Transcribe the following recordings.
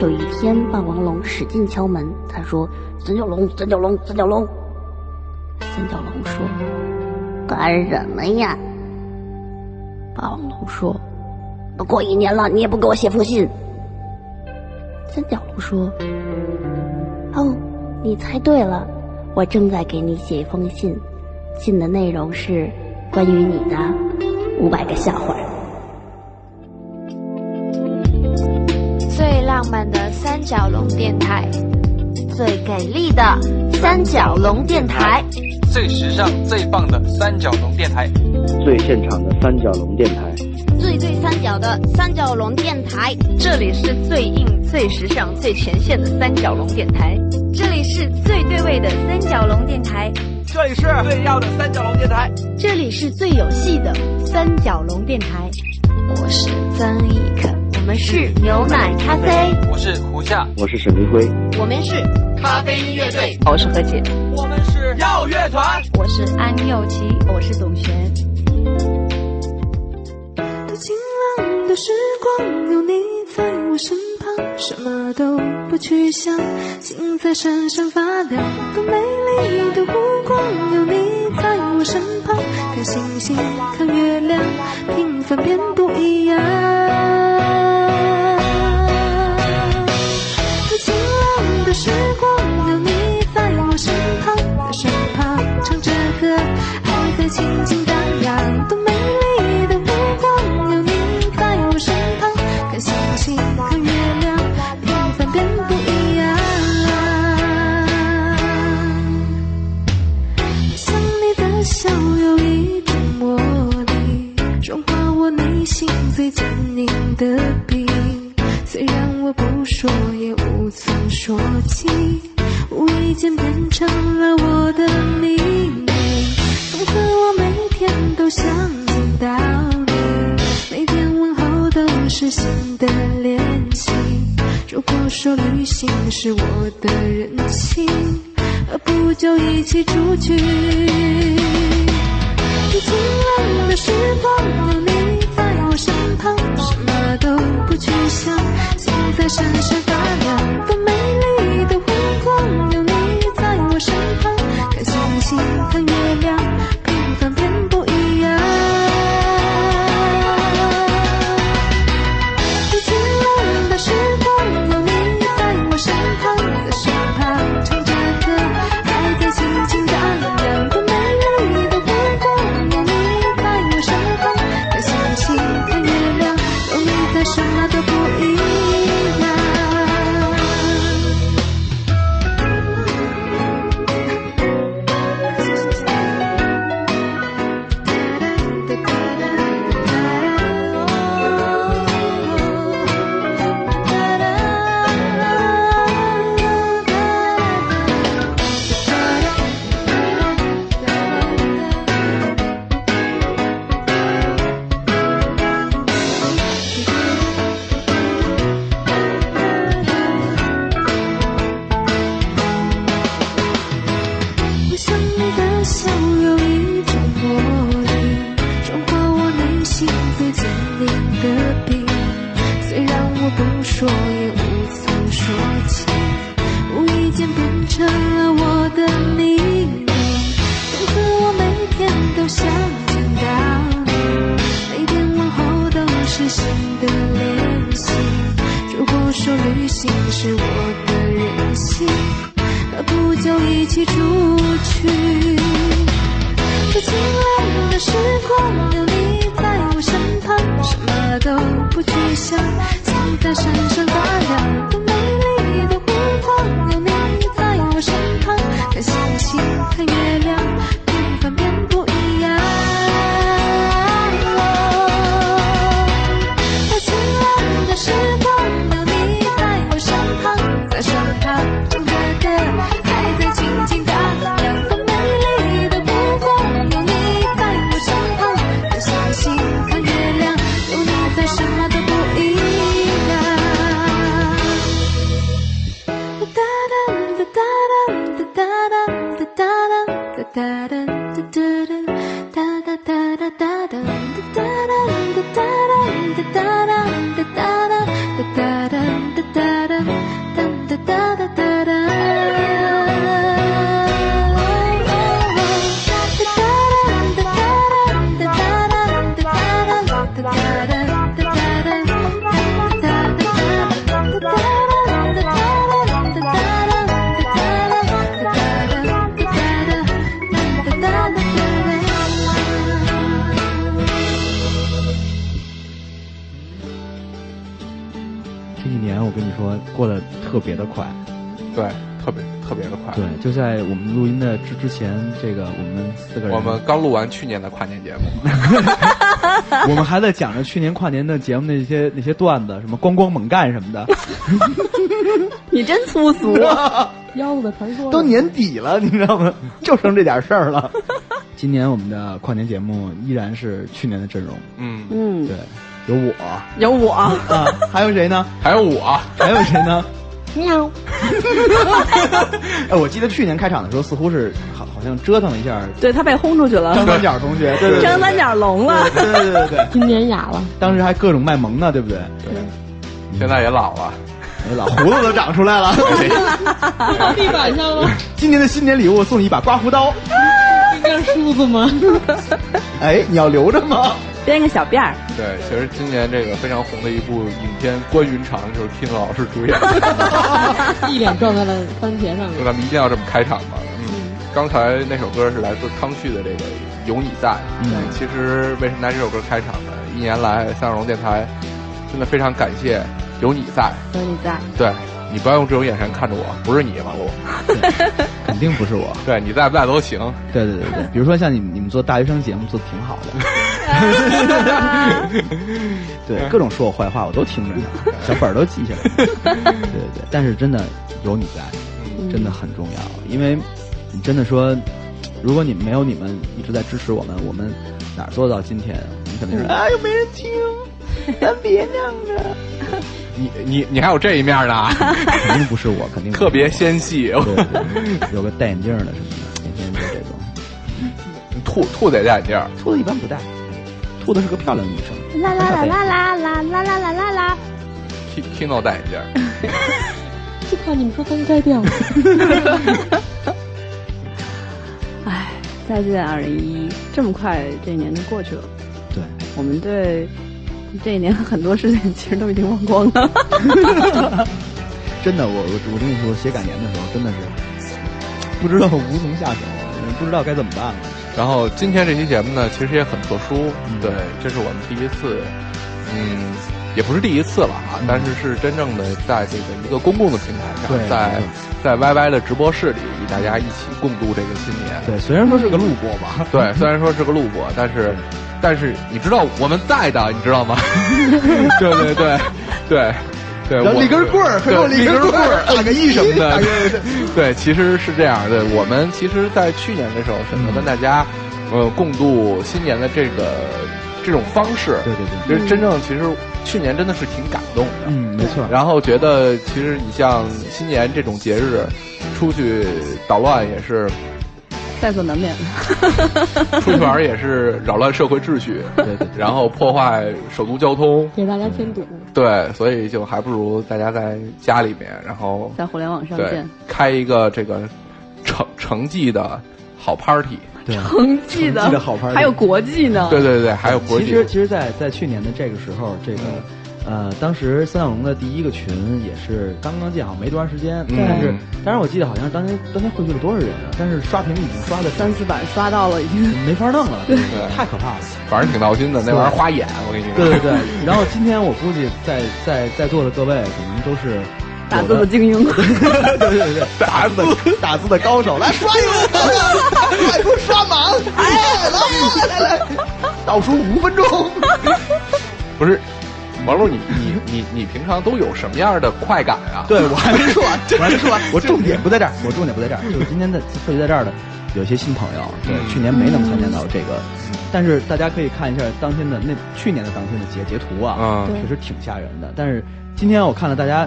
有一天，霸王龙使劲敲门，他说：“三角龙，三角龙，三角龙。”三角龙说：“干什么呀？”霸王龙说：“都过一年了，你也不给我写封信。”三角龙说：“哦，你猜对了，我正在给你写一封信，信的内容是关于你的五百个笑话。”漫的三角龙电台，最给力的三角龙电台，最时尚最棒的三角龙电台，最现场的三角龙电台，最最三角的三角龙电台。这里是最硬、最时尚、最前线的三角龙电台，这里是最对位的三角龙电台，这里是最要的三角龙电台，这里是最有戏的三角龙电台。我是曾轶可。我们是牛奶咖啡，我是胡夏，我是沈明辉，我们是咖啡音乐队，我是何洁，我们是耀乐团，我是安又琪，我是董璇。多晴朗的时光，有你在我身旁，什么都不去想，心在闪闪发亮。多美丽的湖光，有你在我身旁，看星星，看月亮，平凡变不一样。爱在轻轻荡漾。多美丽的目光有你在我身旁，看星星看月亮，平凡变不一样。想你的笑有一种魔力，融化我内心最坚硬的冰。虽然我不说，也无从说起，无意间变成了。我的如果说旅行是我的任性，何不就一起出去？最晴朗的时光有你在我身旁，什么都不去想。心在闪闪发亮，多美丽的湖光，有你在我身旁，看星星，看月之之前，这个我们四个人，我们刚录完去年的跨年节目，我们还在讲着去年跨年的节目那些那些段子，什么光光猛干什么的。你真粗俗，腰子的传说都年底了，你知道吗？就剩这点事儿了。今年我们的跨年节目依然是去年的阵容，嗯，嗯，对，有我。有我，啊，还有谁呢？还有我，还有谁呢？喵，哎，我记得去年开场的时候，似乎是好好像折腾了一下对他被轰出去了，张三角同学，对对对，张三角聋了，对对对对对，今年哑了，当时还各种卖萌呢，对不对？对。现在也老了，哎老胡子都长出来了。到地板上了，今年的新年礼物送你一把刮胡刀，应该是梳子吗？哎，你要留着吗？编个小辫儿，对，其实今年这个非常红的一部影片《关云长》就是 King 老师主演，一脸撞在了番茄上面。就咱们一定要这么开场嘛。嗯，刚才那首歌是来自康旭的这个《有你在》。嗯其实为什么拿这首歌开场呢？一年来三角龙电台真的非常感谢有你在。有你在，对你不要用这种眼神看着我，不是你王璐，肯定不是我。对你在不在都行。对对对对，比如说像你们你们做大学生节目做的挺好的，对各种说我坏话我都听着呢，小本儿都记下来。对对对，但是真的有你在，真的很重要，因为你真的说，如果你没有你们一直在支持我们，我们哪儿做到今天？我们肯定是啊，又没人听，咱别那样着。你你你还有这一面呢，肯定不是我，肯定不是特别纤细。对对对，有个戴眼镜的什么的，天天就这种。兔兔得戴眼镜儿，兔子一般不戴，兔子是个漂亮女生。啦啦啦啦啦啦啦啦啦啦啦，K Kino 戴眼镜儿。就怕你们说分开掉。哎，再见二零一，这么快这一年就过去了，对，我们对这一年很多事情其实都已经忘光了。真的，我我我跟你说，写感言的时候真的是不知道无从下手，不知道该怎么办了。然后今天这期节目呢，其实也很特殊，嗯对，这是我们第一次，嗯，也不是第一次了啊，但是是真正的在这个一个公共的平台上，在在 YY 的直播室里与大家一起共度这个新年。对，虽然说是个录播吧，对，虽然说是个录播，但是但是你知道我们在的，你知道吗？对对对对。对，我立根棍儿立立根根棍儿儿，打个一什么的对，其实是这样的。我们其实，在去年的时候选择跟大家，呃，共度新年的这个这种方式，对对对，其实真正其实去年真的是挺感动的。嗯，没错。然后觉得，其实你像新年这种节日，出去捣乱也是，在所难免。出去玩也是扰乱社会秩序，对对对然后破坏首都交通，给大家添堵。对，所以就还不如大家在家里面，然后在互联网上对见，开一个这个成成绩的好 party。对，成绩的绩的好 party 还有国际呢。对对对，还有国际。其实，其实在，在去年的这个时候，这个，呃，当时三角龙的第一个群也是刚刚建好没多长时间，嗯但是，当然我记得好像当天当天汇聚了多少人啊？但是刷屏已经刷的三四百刷到了已经。没法弄了，对太可怕了。反正挺闹心的，那玩意儿花眼，我跟你说。对对对，然后今天我估计在在在座的各位可能都是打字的精英，对对对对，打字的打字的高手，来刷一个，快给我刷满，哎，来来来来，倒数五分钟。不是，王璐，你你你你平常都有什么样的快感啊？对我还没说完，我还没说完，我重点不在这儿，我重点不在这儿，就是今天的汇聚在这儿的有些新朋友，对，去年没能参加到这个，但是大家可以看一下当天的那去年的当天的截截图啊，嗯确实挺吓人的。但是今天我看了大家。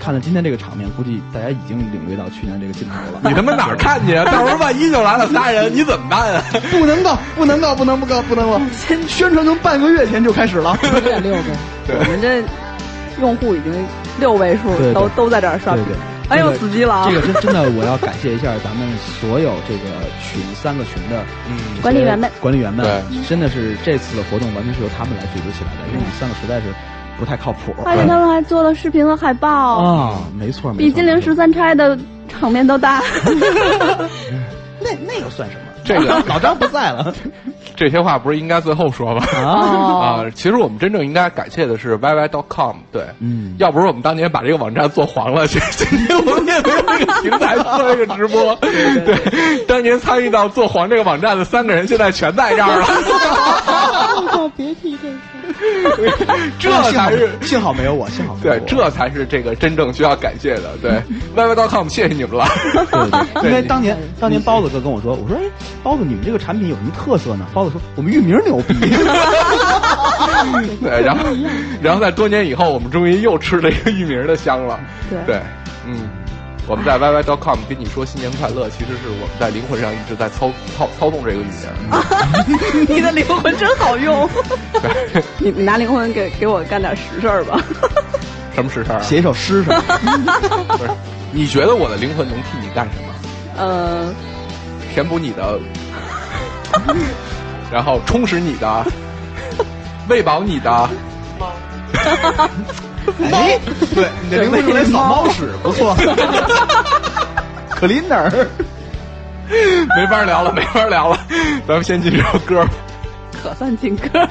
看了今天这个场面，估计大家已经领略到去年这个劲头了。你他妈哪儿看去啊？到时候万一就来了仨人，你怎么办啊？不能够，不能够，不能不够，不能够！宣传从半个月前就开始了，九点六个。我们这用户已经六位数，对对都都在这儿刷屏对。对，哎呦，死机了啊！这个真真的，我要感谢一下咱们所有这个群三个群的嗯管理员们，管理员们，真的是这次的活动完全是由他们来组织起来的，因为你三个实在是不太靠谱。而且他们还做了视频和海报，啊，没错，没错比金陵十三钗的场面都大。那那个算什么？这个 老张不在了 这些话不是应该最后说吗？啊啊，其实我们真正应该感谢的是 YY.com，对，嗯，要不是我们当年把这个网站做黄了，今今天我们也没有这个平台做这个直播。对，当年参与到做黄这个网站的三个人，现在全在这儿了。哦，别提这事。这才是幸好没有我，幸好没有对，这才是这个真正需要感谢的。对，YY.com，谢谢你们了。对对，因为当年当年包子哥跟我说，我说哎，包子你们这个产品有什么特色呢？包子说我们域名牛逼。对，然后，然后在多年以后，我们终于又吃了一个域名的香了。对对，嗯，我们在 YY.com 跟你说新年快乐，其实是我们在灵魂上一直在操操操纵这个语言。你的灵魂真好用，你 你拿灵魂给给我干点实事儿吧。什么实事儿啊？写一首诗是吧？不是，你觉得我的灵魂能替你干什么？呃，填补你的，然后充实你的，喂饱你的。哎，对，你的名字用来扫猫屎不错。cleaner。没法聊了，没法聊了，咱们先进聊首歌吧。可算进歌了。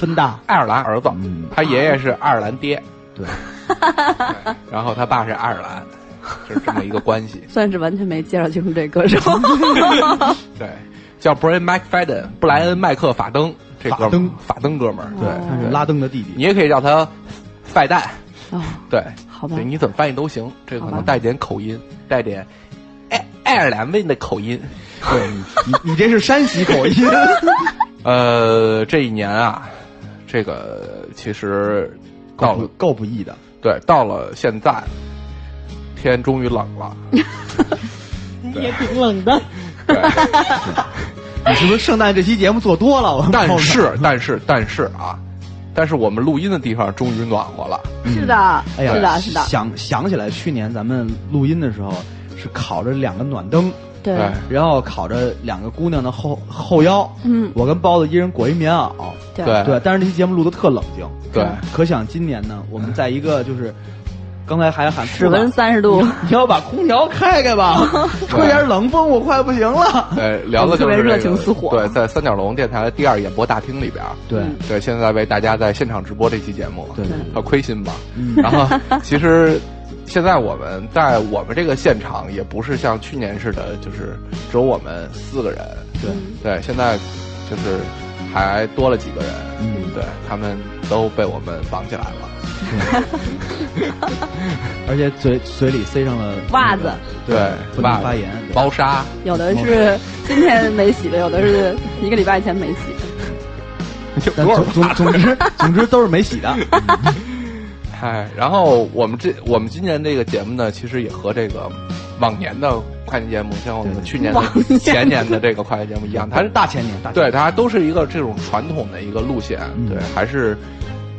芬达，爱尔兰儿子，嗯，他爷爷是爱尔兰爹，对，然后他爸是爱尔兰，就是这么一个关系。算是完全没介绍清楚这歌手。对，叫 Brian McFadden，布莱恩麦克法登，这哥们法登。法登哥们儿，对，他是拉登的弟弟。你也可以叫他费蛋，哦，对，好吧。对，你怎么翻译都行，这个可好吧。能带点口音，带点爱爱尔兰味的口音。对，你你这是山西口音。呃，这一年啊，这个其实到了够不够不易的，对，到了现在，天终于冷了。也挺冷的。你是不是圣诞这期节目做多了？我但是，但是，但是啊，但是我们录音的地方终于暖和了。是的，哎呀，是的，是的，想想起来，去年咱们录音的时候是烤着两个暖灯，对，然后烤着两个姑娘的后后腰，嗯，我跟包子一人裹一棉袄，对。对。对，但是那期节目录的特冷静，对，可想今年呢，我们在一个就是。刚才还喊室温三十度，你要把空调开开吧，吹点冷风，我快不行了。对，聊的就是特别热情似火。对，在三角龙电台的第二演播大厅里边，对。对，现在为大家在现场直播这期节目，对，很亏心吧？嗯，然后其实现在我们在我们这个现场也不是像去年似的，就是只有我们四个人，对。对，现在就是还多了几个人，嗯，对他们都被我们绑起来了。而且嘴嘴里塞上了袜子，对，不能发言，包纱，有的是今天没洗的，有的是 一个礼拜前没洗的。但总总总之总之都是没洗的。嗨，然后我们这我们今年这个节目呢，其实也和这个往年的跨年节目，像我们去年的、前年的这个跨年节目一样，它是大前年，大对，它都是一个这种传统的一个路线，对，还是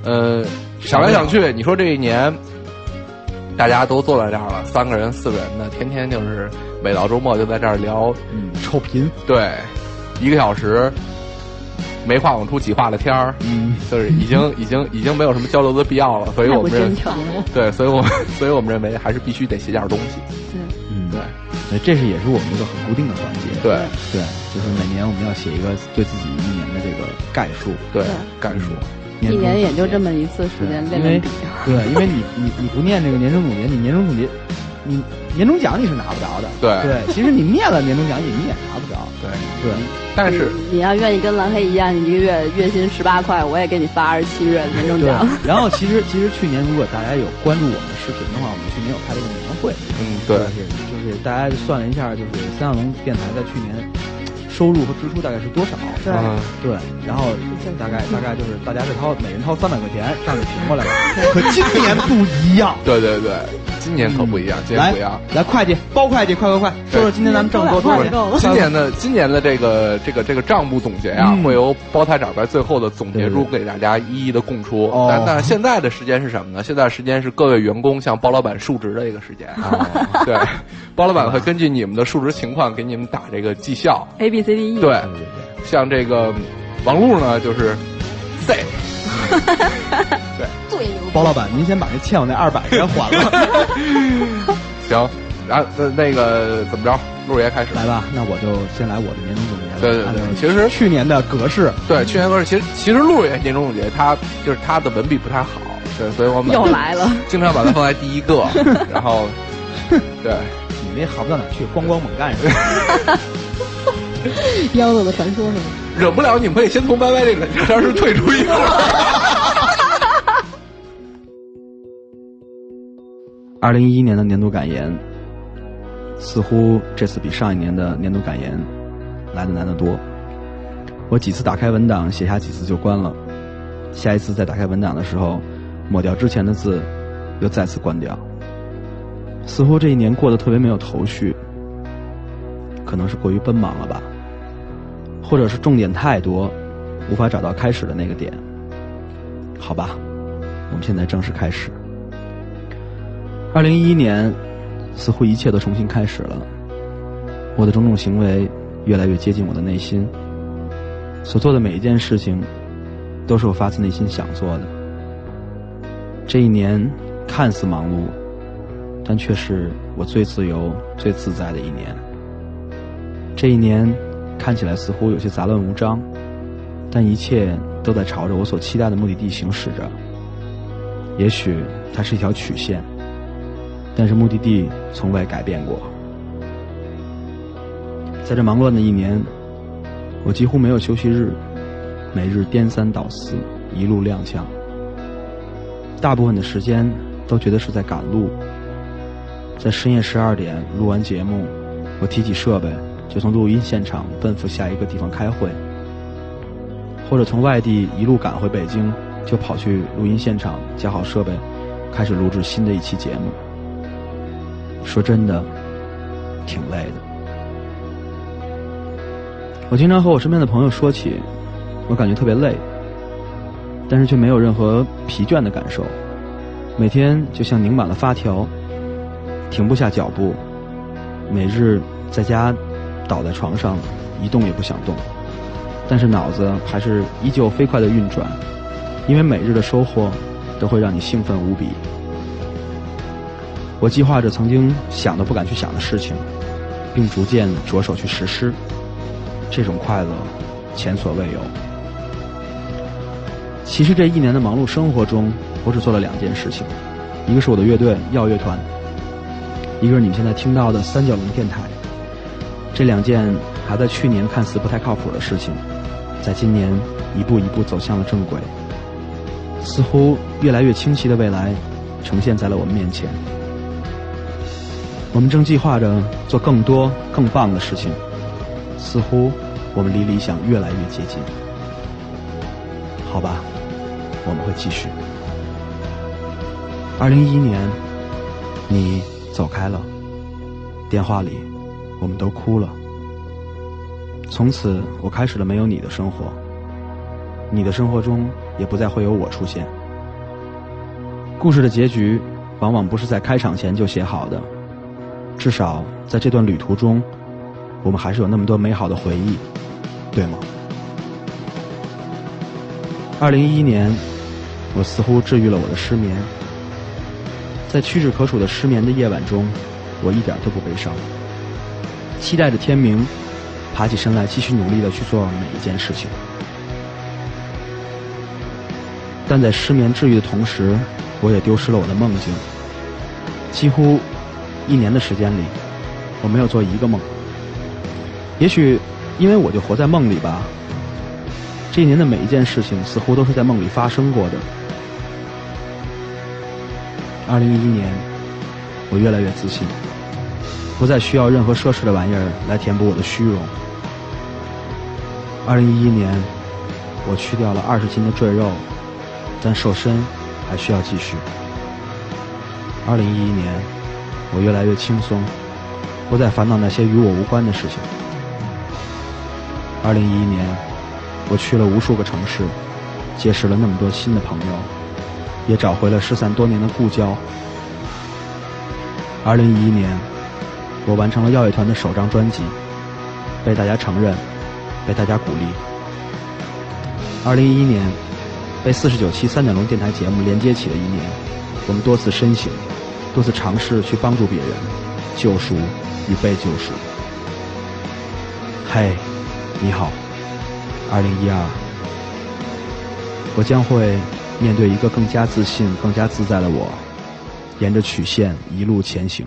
呃。想来想去，你说这一年，大家都坐在这儿了，三个人、四个人的，天天就是每到周末就在这儿聊，嗯，臭贫，对，一个小时，没话往出挤话的天儿，嗯，就是已经已经已经没有什么交流的必要了，所以我们认 对，所以我们所以我们认为还是必须得写点东西，对，嗯，对，所以这是也是我们一个很固定的环节，对。对，就是每年我们要写一个对自己一年的这个概述，对，概述。一年也就这么一次时间练练笔，对，因为你你你不念这个年终总结，你年终总结，你年终奖你是拿不着的。对对，其实你灭了年终奖你你也拿不着。对对，但是你要愿意跟蓝黑一样，你一个月月薪十八块，我也给你发二十七月年终奖。然后其实其实去年如果大家有关注我们的视频的话，我们去年有开了一个年会。嗯，对，就是大家算了一下，就是三角龙电台在去年。收入和支出大概是多少？对对，然后大概大概就是大家是掏每人掏三百块钱，上去平过来了。可今年不一样，对对对，今年可不一样，今年不一样。来，会计包会计，快快快，说说今年咱们挣多少钱？今年的今年的这个这个这个账目总结啊，会由包台长在最后的总结中给大家一一的供出。但但现在的时间是什么呢？现在时间是各位员工向包老板述职的一个时间。对，包老板会根据你们的述职情况给你们打这个绩效。A B C D E。对，像这个王璐呢，就是 C。包老板，您先把那欠我那二百先还了。行，然后那那个怎么着？陆爷开始来吧，那我就先来我的年终总结。对对对，其实去年的格式，对去年格式，其实其实陆爷年终总结他就是他的文笔不太好，对，所以我们又来了，经常把它放在第一个，然后 对，你那好不到哪去，光光猛干是吧。妖子的传说是吗？忍不了，你们可以先从 Y Y 这个聊天室退出一个。二零一一年的年度感言，似乎这次比上一年的年度感言来的难得多。我几次打开文档，写下几次就关了，下一次再打开文档的时候，抹掉之前的字，又再次关掉。似乎这一年过得特别没有头绪，可能是过于奔忙了吧，或者是重点太多，无法找到开始的那个点。好吧，我们现在正式开始。二零一一年，似乎一切都重新开始了。我的种种行为越来越接近我的内心，所做的每一件事情，都是我发自内心想做的。这一年看似忙碌，但却是我最自由、最自在的一年。这一年看起来似乎有些杂乱无章，但一切都在朝着我所期待的目的地行驶着。也许它是一条曲线，但是目的地从未改变过。在这忙乱的一年，我几乎没有休息日，每日颠三倒四，一路踉跄。大部分的时间都觉得是在赶路。在深夜十二点录完节目，我提起设备就从录音现场奔赴下一个地方开会，或者从外地一路赶回北京，就跑去录音现场架好设备，开始录制新的一期节目。说真的，挺累的。我经常和我身边的朋友说起，我感觉特别累，但是却没有任何疲倦的感受，每天就像拧满了发条，停不下脚步，每日在家倒在床上一动也不想动，但是脑子还是依旧飞快的运转，因为每日的收获都会让你兴奋无比。我计划着曾经想都不敢去想的事情，并逐渐着手去实施。这种快乐前所未有。其实这一年的忙碌生活中，我只做了两件事情，一个是我的乐队耀乐团，一个是你们现在听到的三角龙电台。这两件还在去年看似不太靠谱的事情，在今年一步一步走向了正轨，似乎越来越清晰的未来呈现在了我们面前。我们正计划着做更多更棒的事情。似乎我们离理想越来越接近。好吧，我们会继续。二零一一年，你走开了，电话里我们都哭了。从此，我开始了没有你的生活。你的生活中也不再会有我出现。故事的结局往往不是在开场前就写好的，至少在这段旅途中。我们还是有那么多美好的回忆，对吗？二零一一年，我似乎治愈了我的失眠，在屈指可数的失眠的夜晚中，我一点都不悲伤，期待着天明，爬起身来继续努力的去做每一件事情。但在失眠治愈的同时，我也丢失了我的梦境。几乎一年的时间里，我没有做一个梦。也许，因为我就活在梦里吧。这一年的每一件事情，似乎都是在梦里发生过的。二零一一年，我越来越自信，不再需要任何奢侈的玩意儿来填补我的虚荣。二零一一年，我去掉了二十斤的赘肉，但瘦身还需要继续。二零一一年，我越来越轻松，不再烦恼那些与我无关的事情。二零一一年，我去了无数个城市，结识了那么多新的朋友，也找回了失散多年的故交。二零一一年，我完成了耀乐团的首张专辑，被大家承认，被大家鼓励。二零一一年，被四十九期三点龙电台节目连接起的一年，我们多次深醒，多次尝试去帮助别人，救赎与被救赎。嘿。你好，二零一二，我将会面对一个更加自信、更加自在的我，沿着曲线一路前行。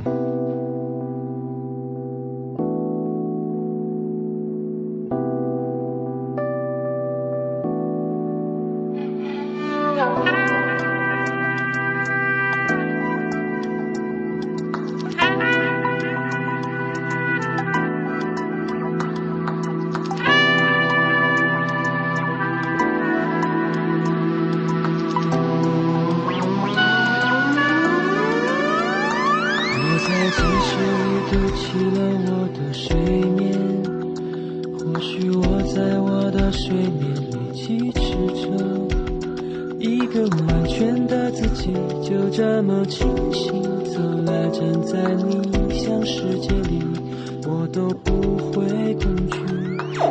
我都不会恐惧，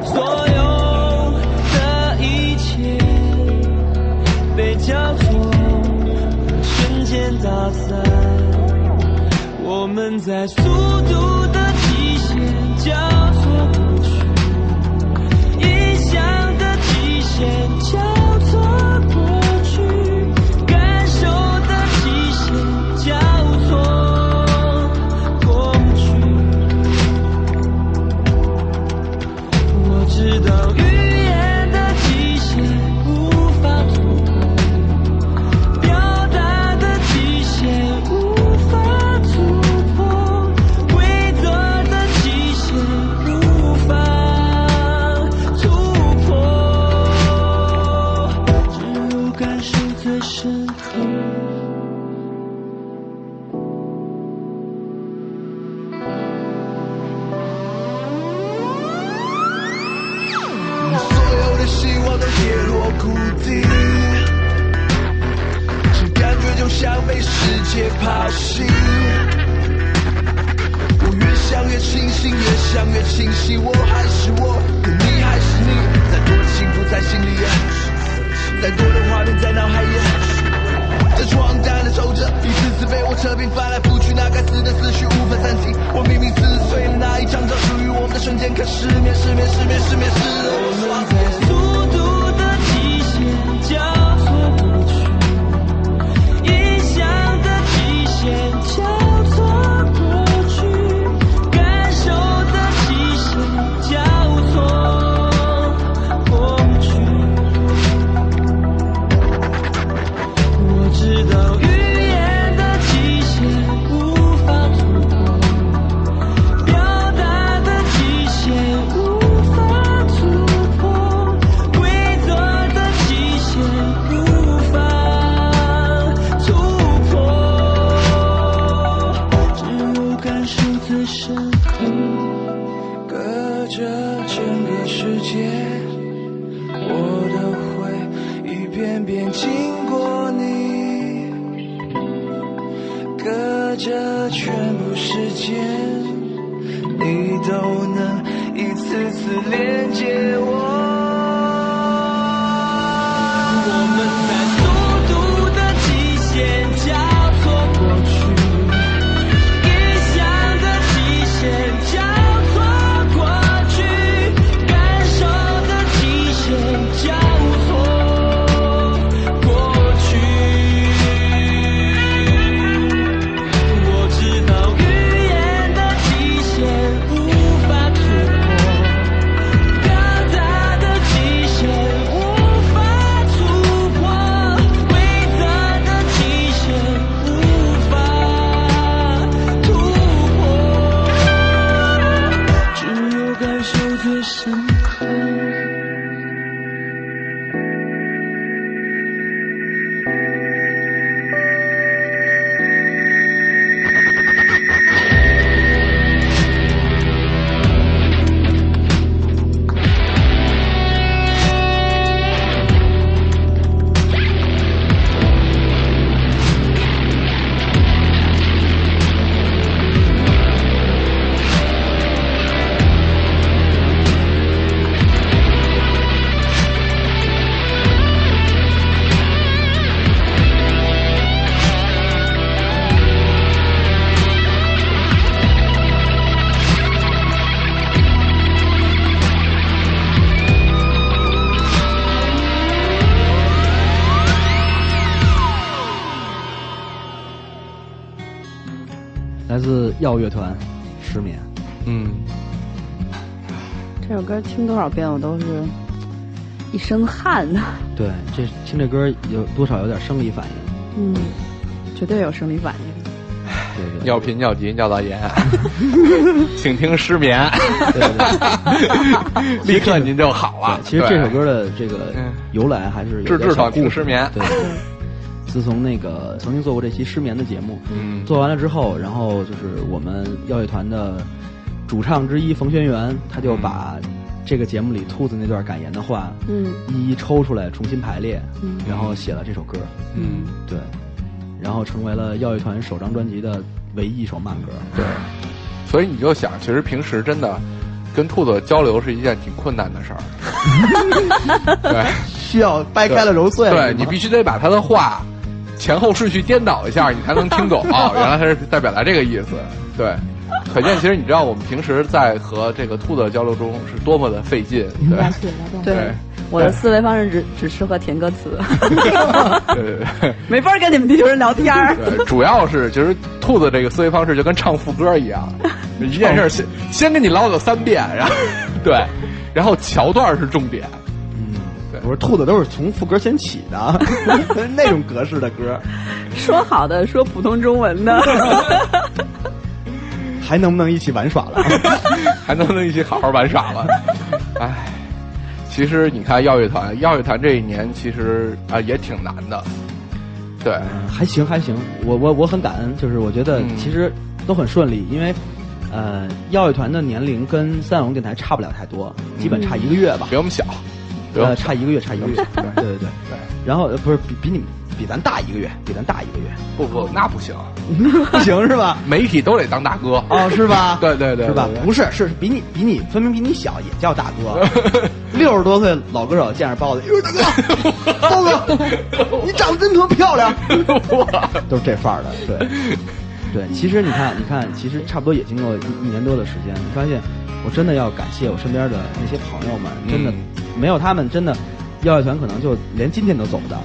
所有的一切被叫做瞬间打散。我们在速度。醒，越清晰，我还是我，可你还是你。再多的幸福在心里，再多的画面在脑海里。这床单的皱褶，一次次被我扯平，翻来覆去，那该死的思绪无法暂停。我明明撕碎了那一张照，属于我们的瞬间，可失眠，失眠，失眠，失眠，失了我双眼。速度的极限这首歌听多少遍我都是一身汗呐。对，这听这歌有多少有点生理反应。嗯，绝对有生理反应。对对，尿频、尿急、尿道炎，请听失眠，立刻您就好了。其实这首歌的这个由来还是治痔疮听失眠。对，自从那个曾经做过这期失眠的节目，嗯，做完了之后，然后就是我们耀乐团的主唱之一冯轩辕，他就把这个节目里兔子那段感言的话，嗯，一一抽出来重新排列，嗯，然后写了这首歌，嗯，对。然后成为了耀乐团首张专辑的唯一一首慢歌。对，所以你就想，其实平时真的跟兔子交流是一件挺困难的事儿。对，需要掰开了揉碎了。对你必须得把他的话前后顺序颠倒一下，你才能听懂啊、哦！原来他是在表达这个意思。对，可见其实你知道我们平时在和这个兔子交流中是多么的费劲。对 对。我的思维方式只只适合填歌词，对 对对，没法跟你们地球人聊天对，主要是其实兔子这个思维方式就跟唱副歌一样，一件事先先跟你唠叨三遍，然后对，然后桥段是重点。嗯，对，我说兔子都是从副歌先起的，那种格式的歌。说好的说普通中文的，还能不能一起玩耍了？还能不能一起好好玩耍了？哎，其实你看耀乐团，耀乐团这一年其实啊也挺难的。对，还行还行，我我我很感恩，就是我觉得其实都很顺利，因为呃，耀乐团的年龄跟三角龙电台差不了太多，基本差一个月吧，比我们小，呃，差一个月，差一个月，对对对 对。然后不是比比你们比咱大一个月，比咱大一个月，不不，那不行，不行是吧？媒体都得当大哥哦，是吧？对对对，是吧？不是，是比你比你分明比你小，也叫大哥。六十多岁老歌手见着包子，哟大哥，包子，你长得真他妈漂亮，都是这范儿的，对对。其实你看，你看，其实差不多也经过一一年多的时间，你发现我真的要感谢我身边的那些朋友们，真的没有他们，真的耀乐团可能就连今天都走不到。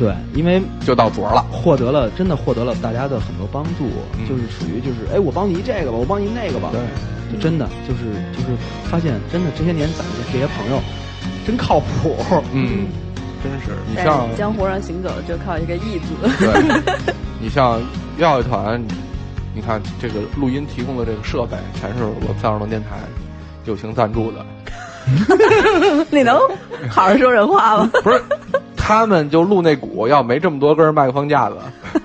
嗯，对，因为就到昨儿了，获得了真的获得了大家的很多帮助，就是属于就是哎，我帮你这个吧，我帮你那个吧，对。就真的就是就是发现，真的这些年攒的这些朋友真靠谱。嗯，真是。你像江湖上行走就靠一个义字。对。你像药乐团，你看这个录音提供的这个设备，全是我们三十龙电台友情赞助的。你能好好说人话吗？不是，他们就录那鼓，要没这么多根麦克风架子，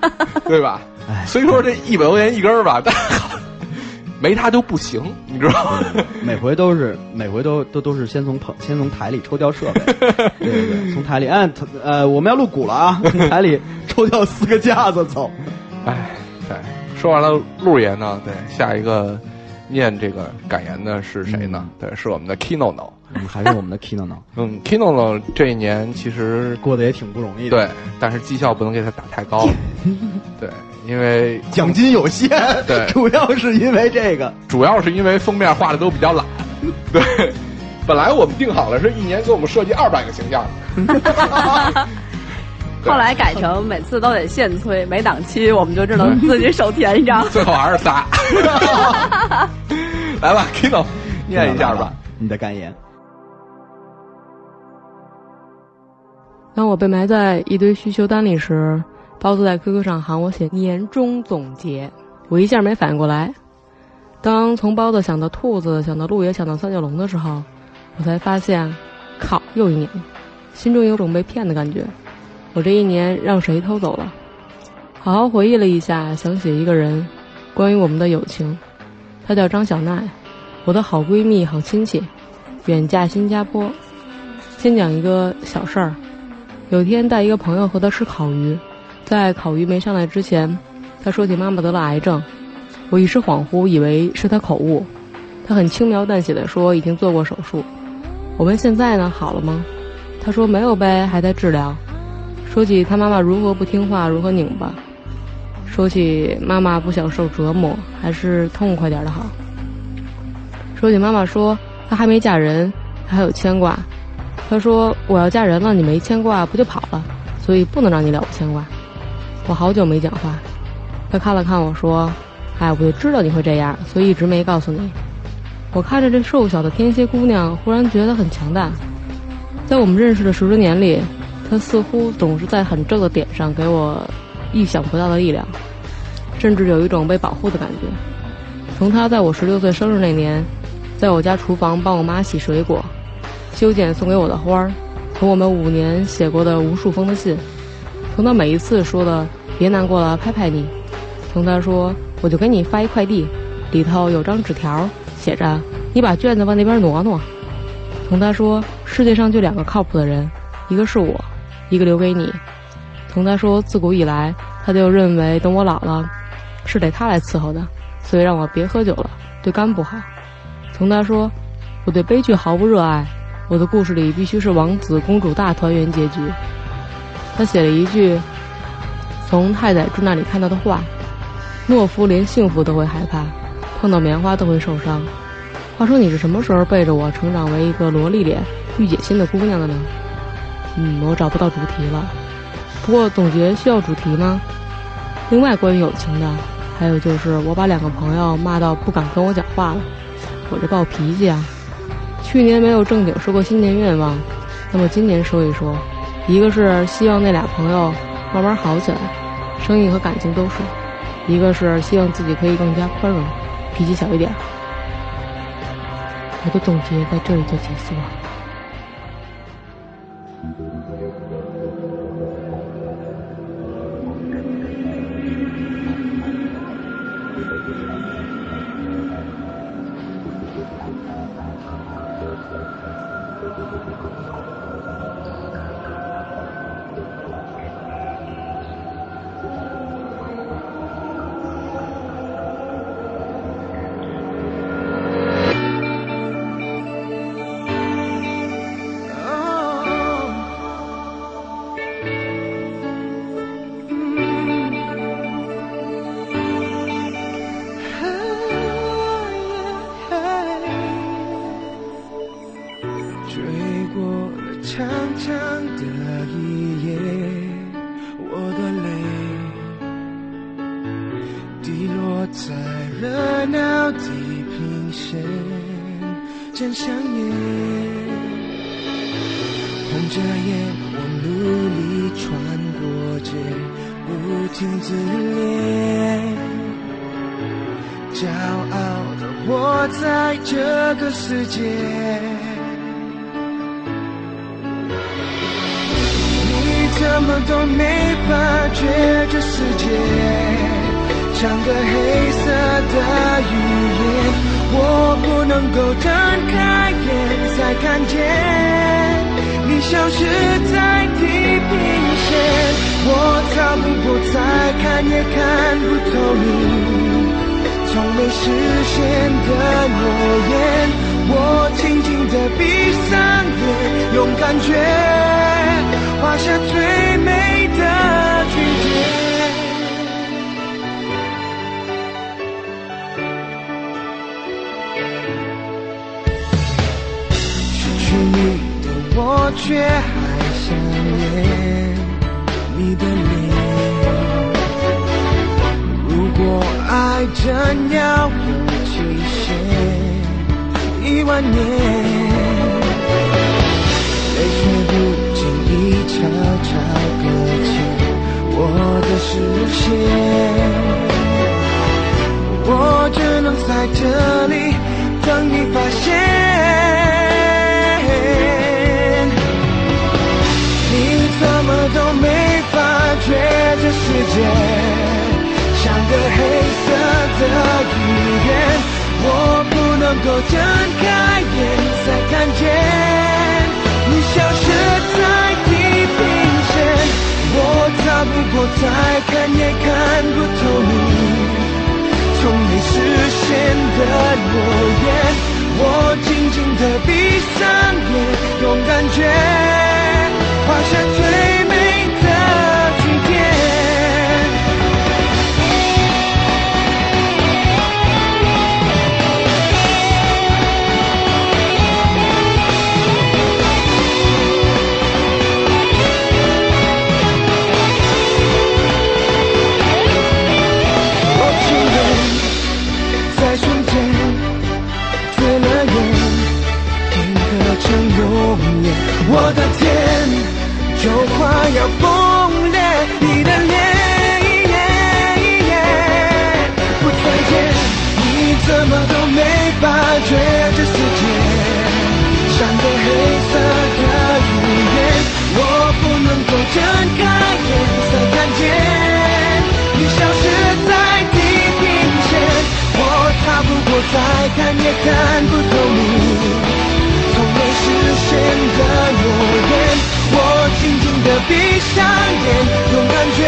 对吧？虽说这一百块钱一根吧，但。没它就不行，你知道吗？每回都是每回都都都是先从棚先从台里抽调设备，对对对，从台里按呃我们要录鼓了啊，从台里抽调四个架子走。哎，对，说完了陆爷呢，对，下一个念这个感言的是谁呢？对，是我们的 Kino No，还是我们的 Kino No？嗯，Kino No 这一年其实过得也挺不容易的，对，但是绩效不能给他打太高，对。因为奖金有限，对，主要是因为这个，主要是因为封面画的都比较懒，对。本来我们定好了是一年给我们设计二百个形象，后来改成每次都得现催，没档期我们就只能自己手填一张，最后还是仨。来吧，Kino，念一下吧，你的感言。当我被埋在一堆需求单里时。包子在 QQ 上喊我写年终总结，我一下没反应过来。当从包子想到兔子，想到鹿也，想到三角龙的时候，我才发现，靠，又一年，心中有种被骗的感觉。我这一年让谁偷走了？好好回忆了一下，想写一个人，关于我们的友情。她叫张小奈，我的好闺蜜、好亲戚，远嫁新加坡。先讲一个小事儿，有天带一个朋友和她吃烤鱼。在烤鱼没上来之前，她说起妈妈得了癌症，我一时恍惚，以为是她口误。她很轻描淡写的说已经做过手术。我问现在呢，好了吗？她说没有呗，还在治疗。说起他妈妈如何不听话，如何拧巴。说起妈妈不想受折磨，还是痛快点的好。说起妈妈说她还没嫁人，她还有牵挂。她说我要嫁人了，你没牵挂不就跑了？所以不能让你了无牵挂。我好久没讲话，他看了看我说：“哎，我就知道你会这样，所以一直没告诉你。”我看着这瘦小的天蝎姑娘，忽然觉得很强大。在我们认识的十多年里，他似乎总是在很正的点上给我意想不到的力量，甚至有一种被保护的感觉。从他在我十六岁生日那年，在我家厨房帮我妈洗水果，修剪送给我的花儿，从我们五年写过的无数封的信。从他每一次说的“别难过了，拍拍你”，从他说“我就给你发一快递，里头有张纸条，写着你把卷子往那边挪挪”，从他说“世界上就两个靠谱的人，一个是我，一个留给你”，从他说自古以来他就认为等我老了，是得他来伺候的，所以让我别喝酒了，对肝不好。从他说我对悲剧毫不热爱，我的故事里必须是王子公主大团圆结局。他写了一句从太宰治那里看到的话：“懦夫连幸福都会害怕，碰到棉花都会受伤。”话说你是什么时候背着我成长为一个萝莉脸、御姐心的姑娘的呢？嗯，我找不到主题了。不过总结需要主题吗？另外关于友情的，还有就是我把两个朋友骂到不敢跟我讲话了。我这暴脾气啊，去年没有正经说过新年愿望，那么今年说一说，一个是希望那俩朋友慢慢好起来，生意和感情都顺；一个是希望自己可以更加宽容，脾气小一点。我的总结在这里就结束了。我，却还想念你的脸。如果爱真要有期限，一万年。泪水不经意悄悄搁浅我的视线，我只能在这里等你发现。世界像个黑色的语言，我不能够睁开眼才看见。你消失在地平线，我逃不过，再看也看不透你从没实现的诺言。我静静的闭上眼，用感觉画下最美我的天，就快要崩裂，你的脸。不再见，你怎么都没发觉这世界像个黑色的语言。我不能够睁开眼才看见你消失在地平线。我逃不过，再看也看不透你的诺言。我紧紧地闭上眼，用感觉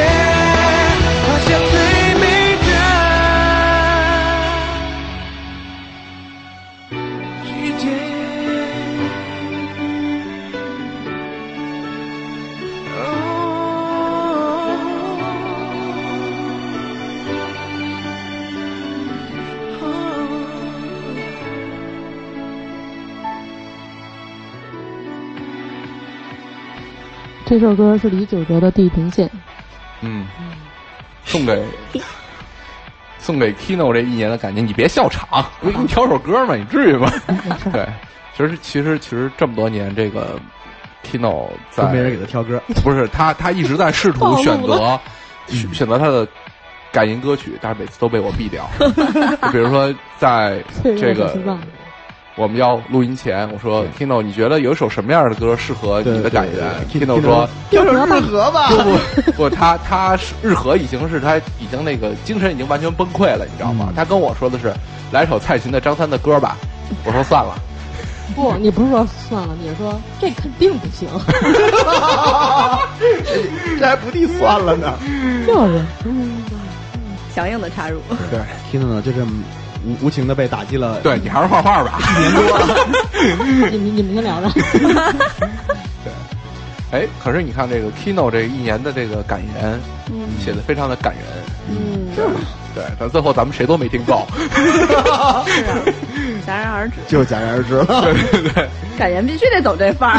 这首歌是李玖哲的《地平线》。嗯，送给 送给 Kino 这一年的感情，你别笑场，我给你挑首歌嘛，你至于吗？对，其实其实其实这么多年，这个 Kino 在没人给他挑歌，不是他他一直在试图选择 选选择他的感音歌曲，但是每次都被我毙掉。就比如说在这个。我们要录音前，我说 Kino，你觉得有一首什么样的歌适合你的感觉？Kino 说：“就首日和吧。”不 不不，他他是日和已经是他已经那个精神已经完全崩溃了，你知道吗？他跟我说的是来首蔡琴的张三的歌吧。我说算了。不，你不是说算了，你是说这肯定不行。这还不地算了呢。就是，强硬的插入。对，Kino 呢就这么。无无情的被打击了，对你还是画画吧，一年多 了。你你你们先聊着。对，哎，可是你看这个 Kino 这一年的这个感言，写的非常的感人。嗯，对，但最后咱们谁都没听够。是啊，戛然而止。就戛然而止了。对对对。感言必须得走这范儿。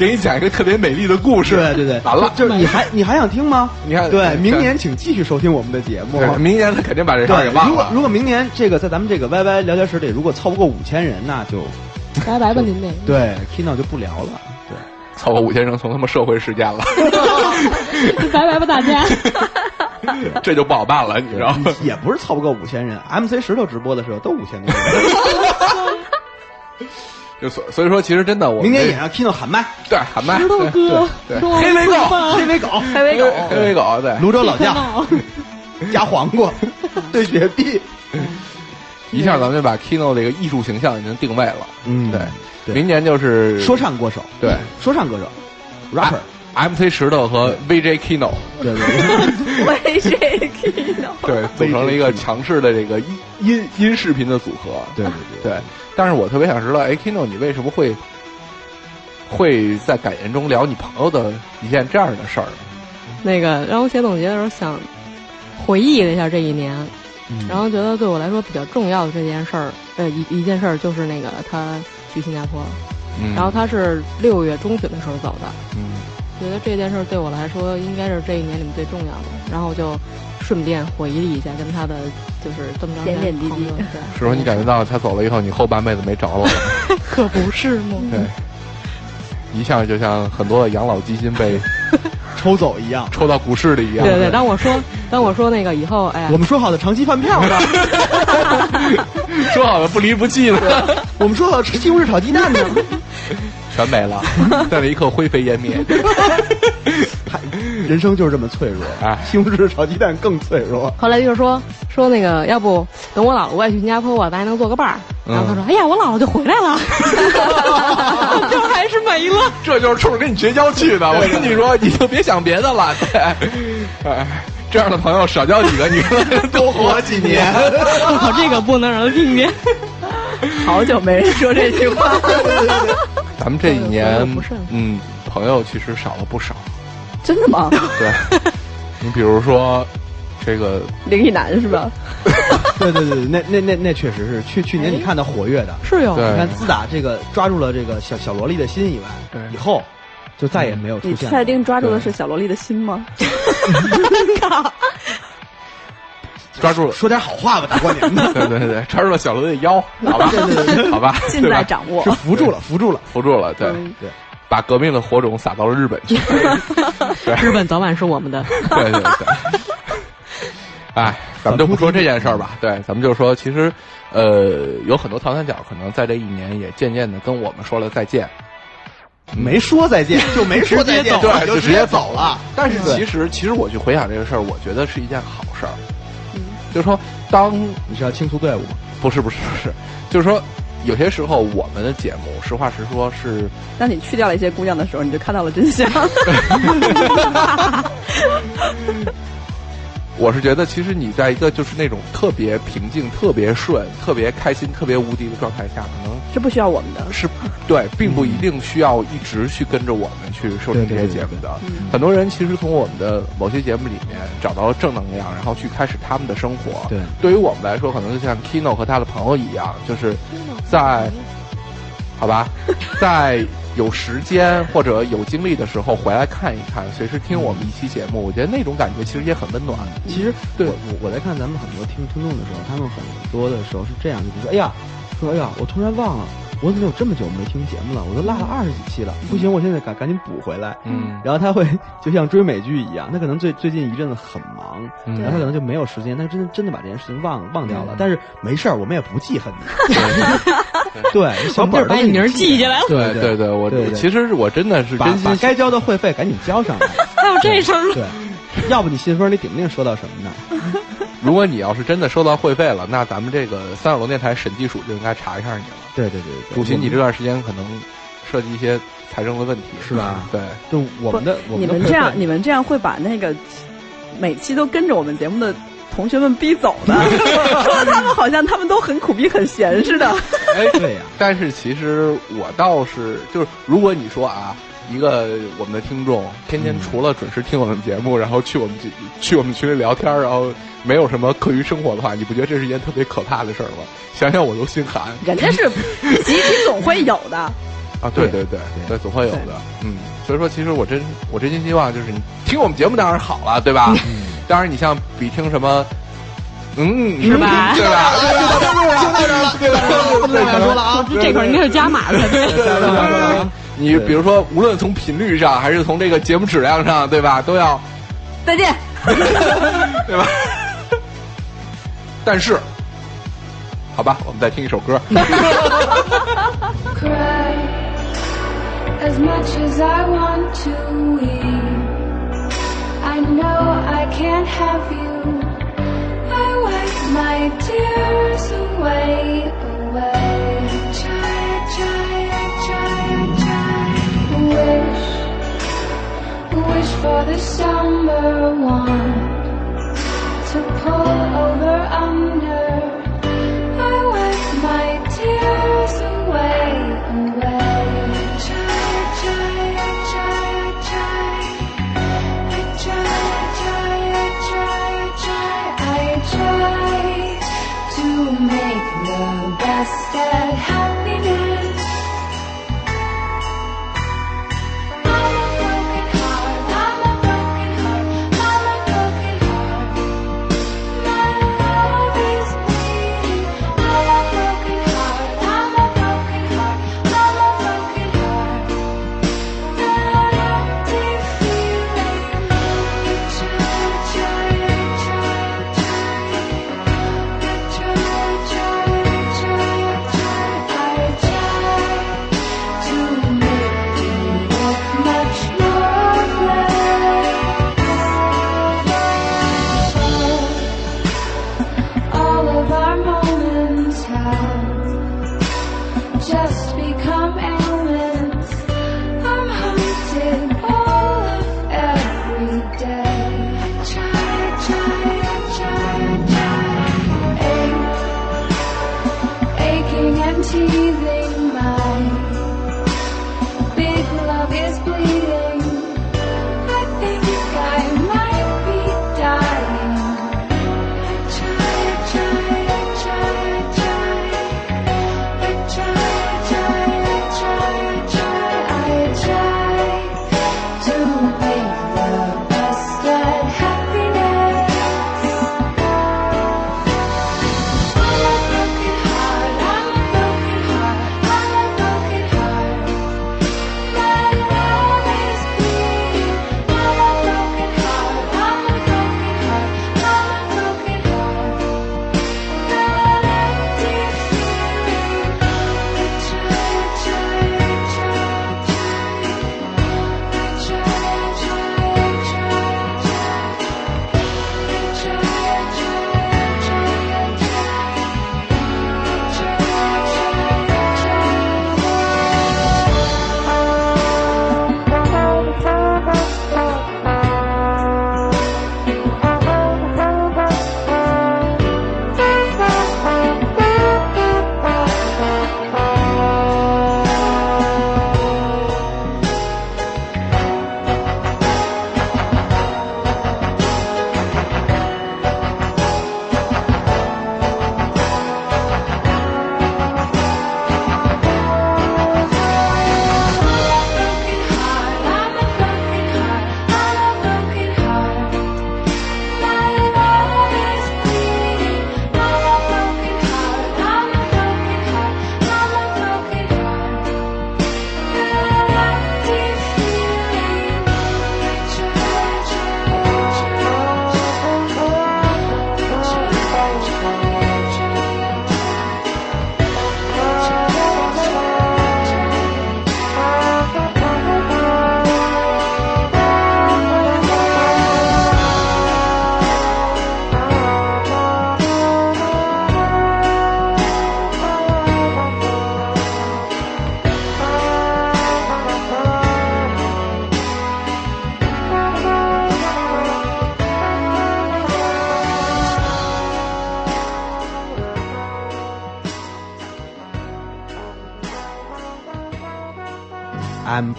给你讲一个特别美丽的故事。对对对，完了，就是你还你还想听吗？你看，对，明年请继续收听我们的节目。明年他肯定把这事儿给忘了。如果如果明年这个在咱们这个 YY 聊天室里，如果凑不够五千人，那就拜拜吧，您那对 Kino 就不聊了。对，凑够五千人，从他妈社会事件了。拜拜吧，大家。这就不好办了，你知道吗？也不是凑不够五千人，MC 石头直播的时候都五千多人。就所所以说，其实真的，我明年也让 Kino 喊麦，对，喊麦，对对，黑尾狗，黑尾狗，黑尾狗，黑尾狗，对，泸州老窖，加黄瓜，对雪碧，一下咱们就把 Kino 这个艺术形象已经定位了，嗯，对，明年就是说唱歌手，对，说唱歌手，rapper，MC 石头和 VJ Kino，对对，VJ Kino，对，组成了一个强势的这个音音音视频的组合，对对对。但是我特别想知道，哎，Kino，你为什么会会在感言中聊你朋友的一件这样的事儿？那个让我写总结的时候，想回忆了一下这一年，然后觉得对我来说比较重要的这件事儿，呃，一一件事儿就是那个他去新加坡，然后他是六月中旬的时候走的，觉得这件事儿对我来说应该是这一年里面最重要的，然后就。顺便回忆一下跟他的就是这么长点点滴滴，是说你感觉到他走了以后，你后半辈子没着落了？可不是吗？对，一下就像很多的养老基金被 抽走一样，抽到股市里一样。对对，当我说当我说那个以后，哎呀，我们说好的长期饭票呢？说好的不离不弃呢？我们说好的吃西红柿炒鸡蛋呢？全没了，在那一刻灰飞烟灭。人生就是这么脆弱啊！西红柿炒鸡蛋更脆弱。后来就说说那个，要不等我姥姥我也去新加坡，我咱还能做个伴儿。然后他说：“哎呀，我姥姥就回来了，就还是没了。”这就是冲着跟你绝交去的。我跟你说，你就别想别的了。哎，这样的朋友少交几个，你多活几年。我这个不能让他听见。好久没人说这句话。咱们这一年，嗯，朋友其实少了不少。真的吗？对，你比如说这个林一男是吧？对对对，那那那那确实是去去年你看他活跃的，是哟。你看自打这个抓住了这个小小萝莉的心以外，对，以后就再也没有出现。你确定抓住的是小萝莉的心吗？抓住了，说点好话吧，大过年的。对对对，抓住了小罗的腰，好吧，好吧，尽在掌握，是扶住了，扶住了，扶住了，对对。把革命的火种撒到了日本去，对日本早晚是我们的。对对对。哎，咱们就不说这件事儿吧。对，咱们就说，其实，呃，有很多唐三角可能在这一年也渐渐的跟我们说了再见。没说再见，就没说再见，对，就直接走了。但是其实，其实我去回想这个事儿，我觉得是一件好事儿。嗯，就是说，当你是要清除队伍吗？不是，不是，不是，就是说。有些时候，我们的节目，实话实说，是当你去掉了一些姑娘的时候，你就看到了真相。我是觉得，其实你在一个就是那种特别平静、特别顺、特别开心、特别无敌的状态下，可能是不需要我们的，是对，并不一定需要一直去跟着我们去收听这些节目的。很多人其实从我们的某些节目里面找到了正能量，然后去开始他们的生活。对，对于我们来说，可能就像 Kino 和他的朋友一样，就是在好吧，在有时间或者有精力的时候回来看一看，随时听我们一期节目，我觉得那种感觉其实也很温暖。其实对我我我在看咱们很多听听众的时候，他们很多的时候是这样，就比如说，哎呀，说哎呀，我突然忘了。我怎么有这么久没听节目了？我都落了二十几期了，不行，我现在赶赶紧补回来。嗯，然后他会就像追美剧一样，他可能最最近一阵子很忙，然后他可能就没有时间，他真的真的把这件事情忘忘掉了。但是没事儿，我们也不记恨你。对，小本儿把你名记下来了。对对对，我其实我真的是把把该交的会费赶紧交上来。还有这事儿？对，要不你信封里顶不定说到什么呢？如果你要是真的收到会费了，那咱们这个三角龙电台审计署就应该查一下你了。对对对对，主席，你这段时间可能涉及一些财政的问题，是吧？对，就我们的，你们这样，你们这样会把那个每期都跟着我们节目的同学们逼走的，说他们好像他们都很苦逼、很闲似的。哎，对呀。但是其实我倒是，就是如果你说啊。一个我们的听众，天天除了准时听我们节目，然后去我们去我们群里聊天，然后没有什么课余生活的话，你不觉得这是一件特别可怕的事儿吗？想想我都心寒。人家是 集体总会有的啊，对对对对，总会有的。嗯，所以说，其实我真我真心希望就是你听我们节目当然好了，对吧？当然，你像比听什么，嗯，是吧？对吧？就到这儿了，对吧？不能再说了啊，这块应该是加码的，对。你比如说，无论从频率上还是从这个节目质量上，对吧，都要再见，对吧？但是，好吧，我们再听一首歌。wish, for the summer one to pull over under. I wipe my tears away, away. I try, I try, I try, try. I try, I try, to make the best at happiness.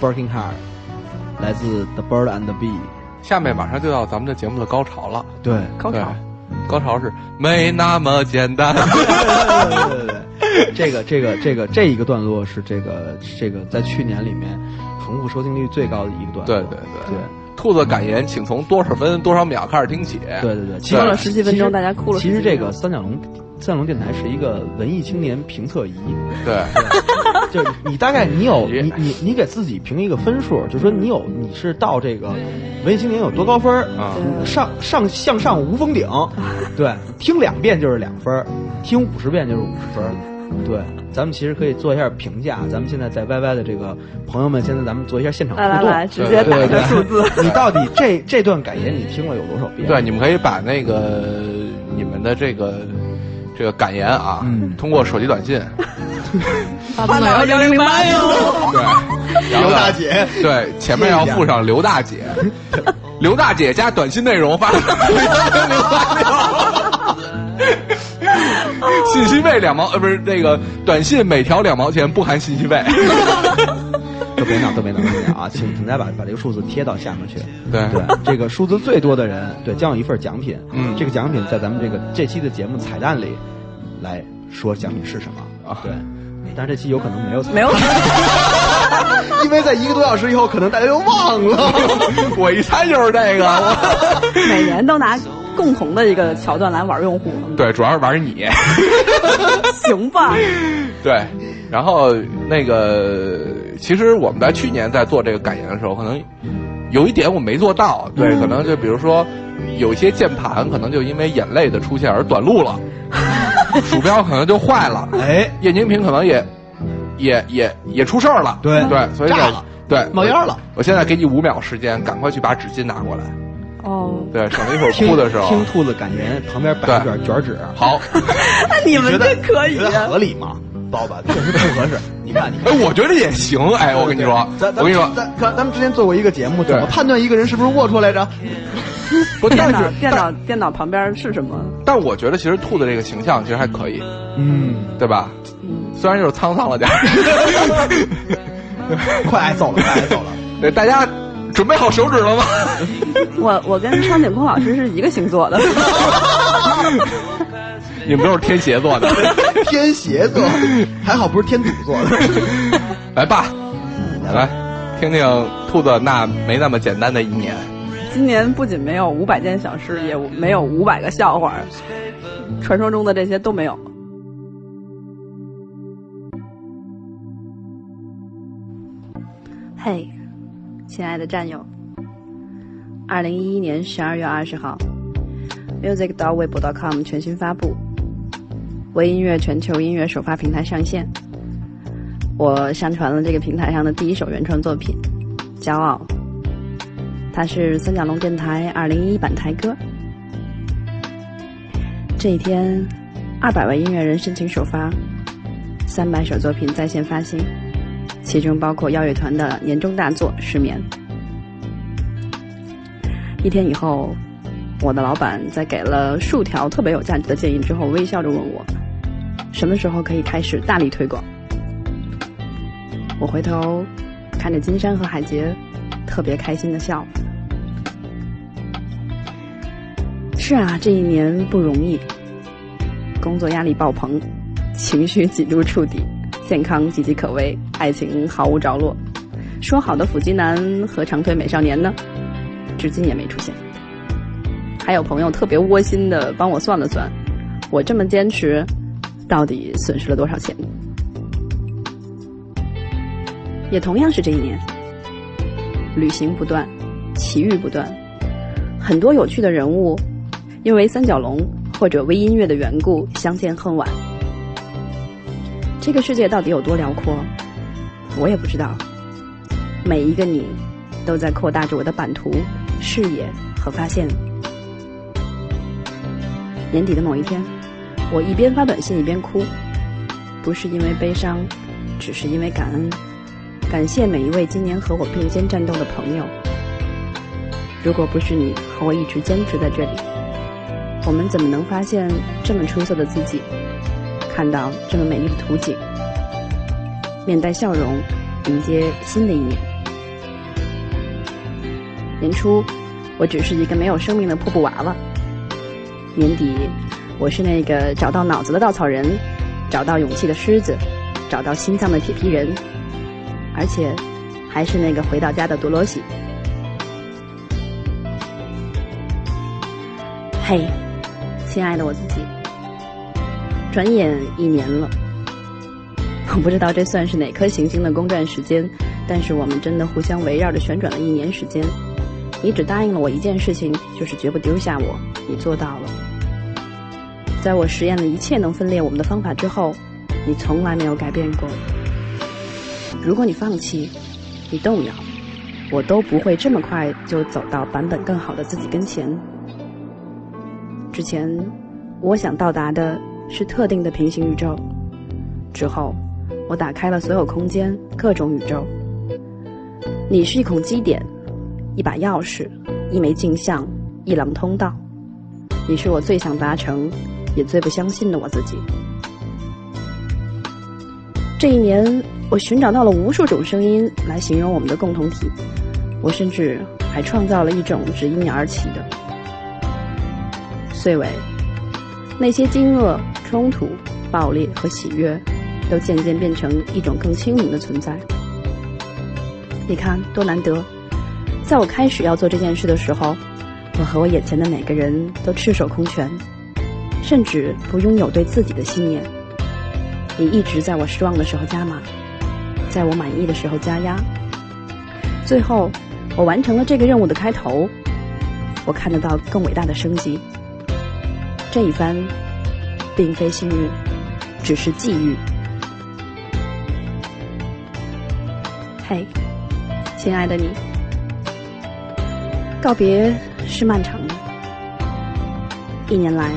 Working hard，来自 The Bird and the Bee。下面马上就到咱们的节目的高潮了。对，高潮，高潮是没那么简单。对对对，这个这个这个这一个段落是这个这个在去年里面重复收听率最高的一个段落。对对对。兔子感言，请从多少分多少秒开始听起？对对对，说了十几分钟，大家哭了。其实这个三角龙三角龙电台是一个文艺青年评测仪。对，就是你大概你有 你你你给自己评一个分数，就是说你有你是到这个文艺青年有多高分啊？上上向上无封顶，对，听两遍就是两分，听五十遍就是五十分，对。咱们其实可以做一下评价。咱们现在在 YY 的这个朋友们，现在咱们做一下现场互动，来来来，直接打个数字。你到底这这段感言你听了有多少遍？对，你们可以把那个你们的这个这个感言啊，嗯、通过手机短信 发到幺零零八哟。对，刘大姐，对，前面要附上刘大姐，刘大姐加短信内容发到幺零零八信息费两毛，呃，不是那个短信每条两毛钱，不含信息费。都别闹，都别闹，别闹啊！请请大家把把这个数字贴到下面去。对对，这个数字最多的人，对将有一份奖品。嗯，这个奖品在咱们这个这期的节目彩蛋里来说奖品是什么啊？对，但是这期有可能没有没有，因为在一个多小时以后，可能大家又忘了。我一猜就是这个，每年都拿。共同的一个桥段来玩用户，对，主要是玩你，行吧？对，然后那个，其实我们在去年在做这个感言的时候，可能有一点我没做到，对，可能就比如说有一些键盘可能就因为眼泪的出现而短路了，鼠标可能就坏了，哎，液晶屏可能也也也也出事儿了，对对，所以炸了，对，冒烟了。我现在给你五秒时间，赶快去把纸巾拿过来。哦，对，省得一会儿哭的时候 听兔子感言，旁边摆一卷卷纸。好，那你们这可以合理吗？包吧，确实不合适。你看，你看，哎，我觉得也行。哎，我跟你说，咱我跟你说，咱咱咱们之前做过一个节目，怎么判断一个人是不是龌龊来着？不，电脑电脑电脑旁边是什么？但我觉得其实兔子这个形象其实还可以，嗯，对吧？嗯，虽然就是沧桑了点 快挨揍了，快挨揍了。对，大家。准备好手指了吗？我我跟苍井空老师是一个星座的，你们都是天蝎座的，天蝎座还好不是天赌座的。来吧，来听听兔子那没那么简单的一年。今年不仅没有五百件小事，也没有五百个笑话，传说中的这些都没有。嘿。亲爱的战友，二零一一年十二月二十号，music 到微博 .com 全新发布，微音乐全球音乐首发平台上线。我上传了这个平台上的第一首原创作品《骄傲》，它是三角龙电台二零一一版台歌。这一天，二百位音乐人申请首发，三百首作品在线发行。其中包括耀乐团的年终大作《失眠》。一天以后，我的老板在给了数条特别有价值的建议之后，微笑着问我：“什么时候可以开始大力推广？”我回头看着金山和海杰，特别开心的笑。是啊，这一年不容易，工作压力爆棚，情绪几度触底。健康岌岌可危，爱情毫无着落。说好的腹肌男和长腿美少年呢？至今也没出现。还有朋友特别窝心的帮我算了算，我这么坚持，到底损失了多少钱？也同样是这一年，旅行不断，奇遇不断，很多有趣的人物，因为三角龙或者微音乐的缘故相见恨晚。这个世界到底有多辽阔，我也不知道。每一个你，都在扩大着我的版图、视野和发现。年底的某一天，我一边发短信一边哭，不是因为悲伤，只是因为感恩，感谢每一位今年和我并肩战斗的朋友。如果不是你和我一直坚持在这里，我们怎么能发现这么出色的自己？看到这么美丽的图景，面带笑容迎接新的一年。年初，我只是一个没有生命的破布娃娃；年底，我是那个找到脑子的稻草人，找到勇气的狮子，找到心脏的铁皮人，而且还是那个回到家的多罗西。嘿，亲爱的我自己，转眼一年了。我不知道这算是哪颗行星的公转时间，但是我们真的互相围绕着旋转了一年时间。你只答应了我一件事情，就是绝不丢下我，你做到了。在我实验了一切能分裂我们的方法之后，你从来没有改变过。如果你放弃，你动摇，我都不会这么快就走到版本更好的自己跟前。之前，我想到达的是特定的平行宇宙，之后。我打开了所有空间，各种宇宙。你是一孔基点，一把钥匙，一枚镜像，一廊通道。你是我最想达成，也最不相信的我自己。这一年，我寻找到了无数种声音来形容我们的共同体。我甚至还创造了一种只因你而起的岁尾。那些惊愕、冲突、暴力和喜悦。都渐渐变成一种更轻盈的存在。你看，多难得！在我开始要做这件事的时候，我和我眼前的每个人都赤手空拳，甚至不拥有对自己的信念。你一直在我失望的时候加码，在我满意的时候加压。最后，我完成了这个任务的开头。我看得到更伟大的升级。这一番，并非幸运，只是际遇。嘿，亲爱的你，告别是漫长的。一年来，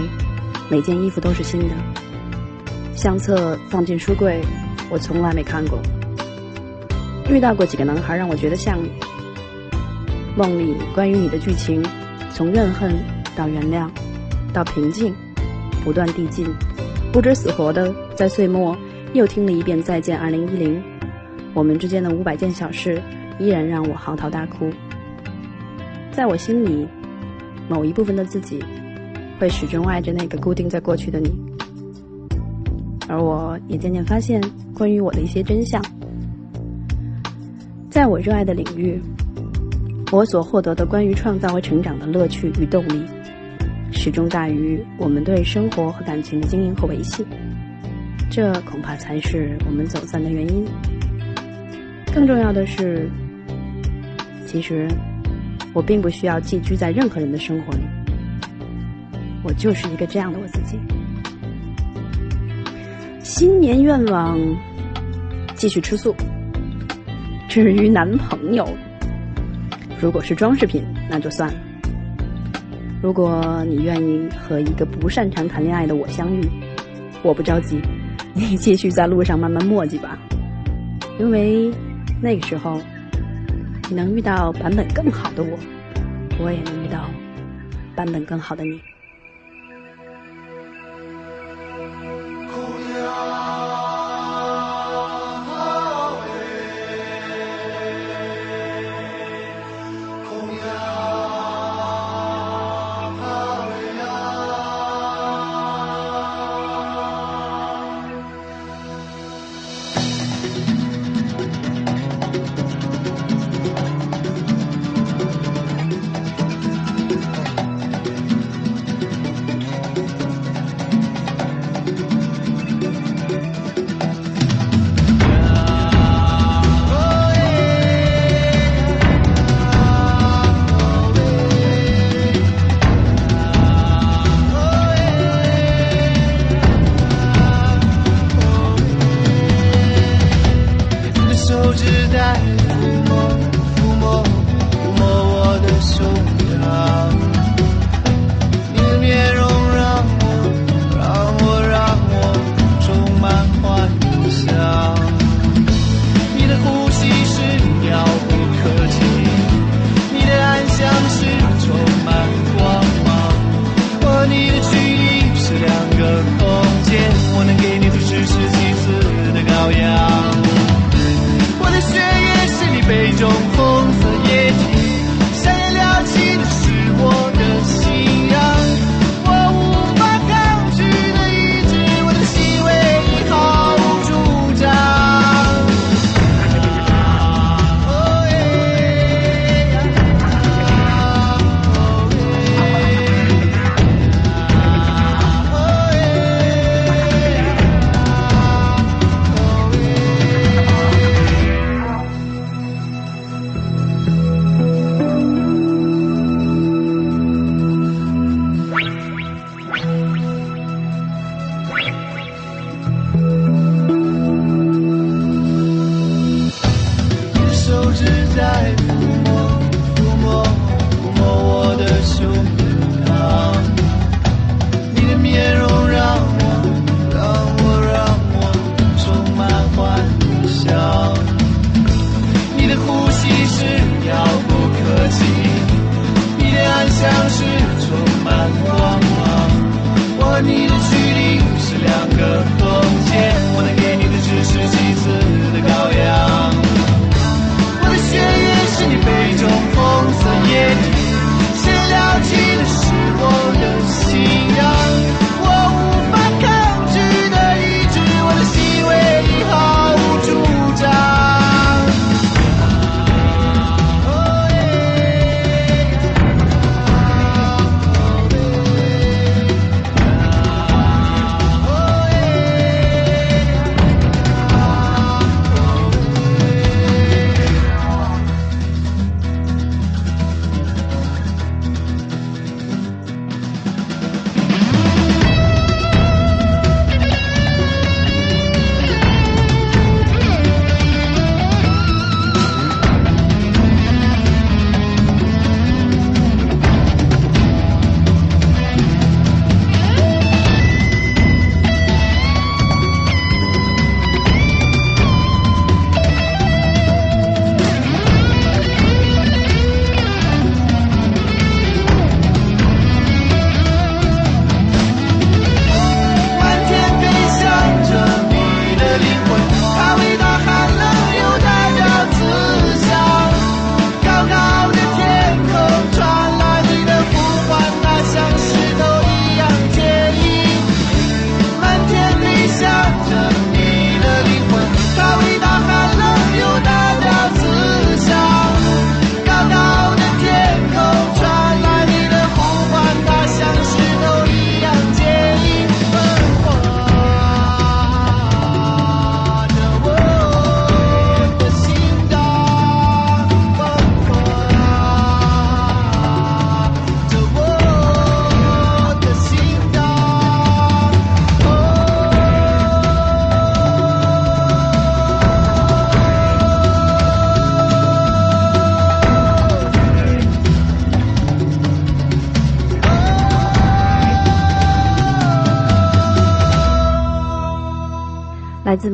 每件衣服都是新的。相册放进书柜，我从来没看过。遇到过几个男孩让我觉得像你。梦里关于你的剧情，从怨恨到原谅，到平静，不断递进。不知死活的在岁末又听了一遍《再见二零一零》。我们之间的五百件小事，依然让我嚎啕大哭。在我心里，某一部分的自己，会始终爱着那个固定在过去的你。而我也渐渐发现，关于我的一些真相。在我热爱的领域，我所获得的关于创造和成长的乐趣与动力，始终大于我们对生活和感情的经营和维系。这恐怕才是我们走散的原因。更重要的是，其实我并不需要寄居在任何人的生活里，我就是一个这样的我自己。新年愿望：继续吃素。至于男朋友，如果是装饰品，那就算了。如果你愿意和一个不擅长谈恋爱的我相遇，我不着急，你继续在路上慢慢磨叽吧，因为。那个时候，你能遇到版本更好的我，我也能遇到版本更好的你。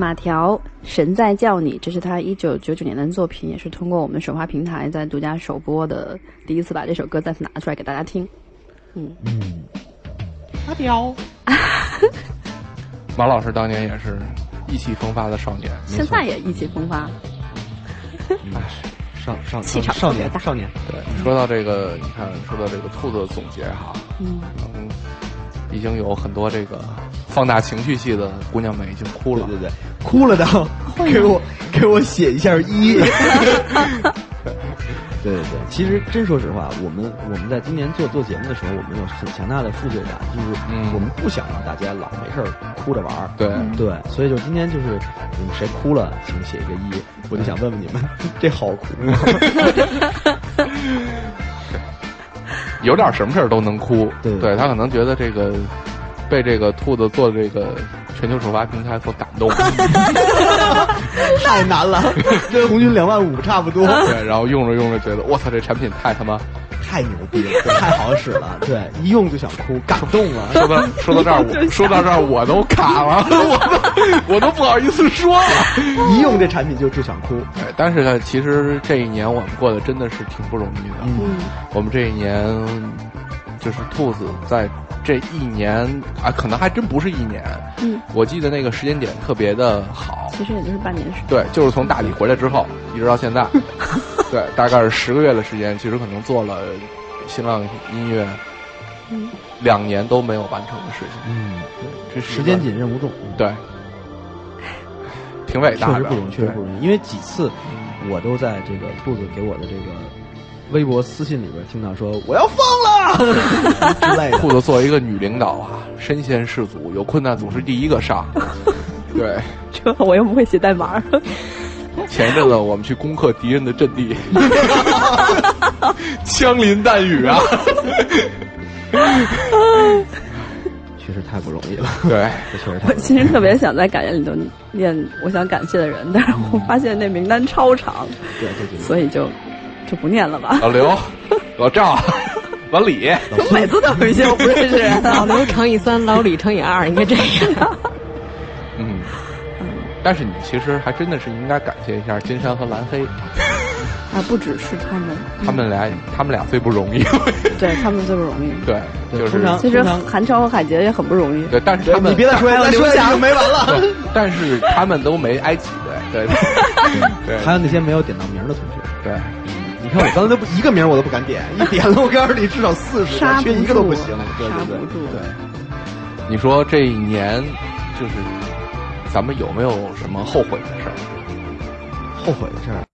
马条，《神在叫你》，这是他一九九九年的作品，也是通过我们首发平台在独家首播的，第一次把这首歌再次拿出来给大家听。嗯。嗯，阿刁，马老师当年也是意气风发的少年，现在也意气风发。少少气场少年大。少年，对，说到这个，你看，说到这个兔子的总结哈，嗯，嗯，已经有很多这个放大情绪戏的姑娘们已经哭了，对对对，哭了的，给我给我写一下 一。对对对，其实真说实话，我们我们在今年做做节目的时候，我们有很强大的负罪感，就是我们不想让大家老没事儿哭着玩儿。对。对，所以就今天就是你们谁哭了，请写一个一，我就想问问你们，这好哭吗？有点什么事儿都能哭，对。对他可能觉得这个被这个兔子做的这个全球首发平台所感动，太难了，跟红军两万五差不多。对，然后用着用着觉得我操，这产品太他妈太牛逼了，太好使了，对，一用就想哭，感动了。说到说到这儿，我 说到这儿我都卡了，我都我都不好意思说了。一用这产品就就想哭。对，但是呢，其实这一年我们过得真的是挺不容易的。嗯，我们这一年就是兔子在这一年啊，可能还真不是一年。嗯，我记得那个时间点特别的好。其实也就是半年时间。对，就是从大理回来之后，一直到现在，对，大概是十个月的时间，其实可能做了新浪音乐，嗯，两年都没有完成的事情。嗯，对，这是时间紧，任务重。对，挺伟大的，确实不容易，确实不容易。因为几次我都在这个兔子给我的这个微博私信里边听到说我要疯了 之类的。兔子作为一个女领导啊，身先士卒，有困难总是第一个上。对，这我又不会写代码。前一阵子我们去攻克敌人的阵地，枪林弹雨啊，确实太不容易了。对，这确实太。我其实特别想在感言里头念我想感谢的人，但是我发现那名单超长，对对对，所以就就不念了吧。老刘、老赵、老李，我每次都有一些我不认识人。老刘乘以三，老李乘以二，应该这样。嗯，但是你其实还真的是应该感谢一下金山和蓝黑。啊，不只是他们，他们俩，他们俩最不容易。对他们最不容易。对，就是其实韩超和海杰也很不容易。对，但是他们你别再说，再说就没完了。但是他们都没挨挤，对对对。还有那些没有点到名的同学，对，你看我刚才都不一个名我都不敢点，一点了我告诉你至少四十个，缺一个都不行。对对对对。你说这一年就是咱们有没有什么后悔的事儿？后悔的事儿。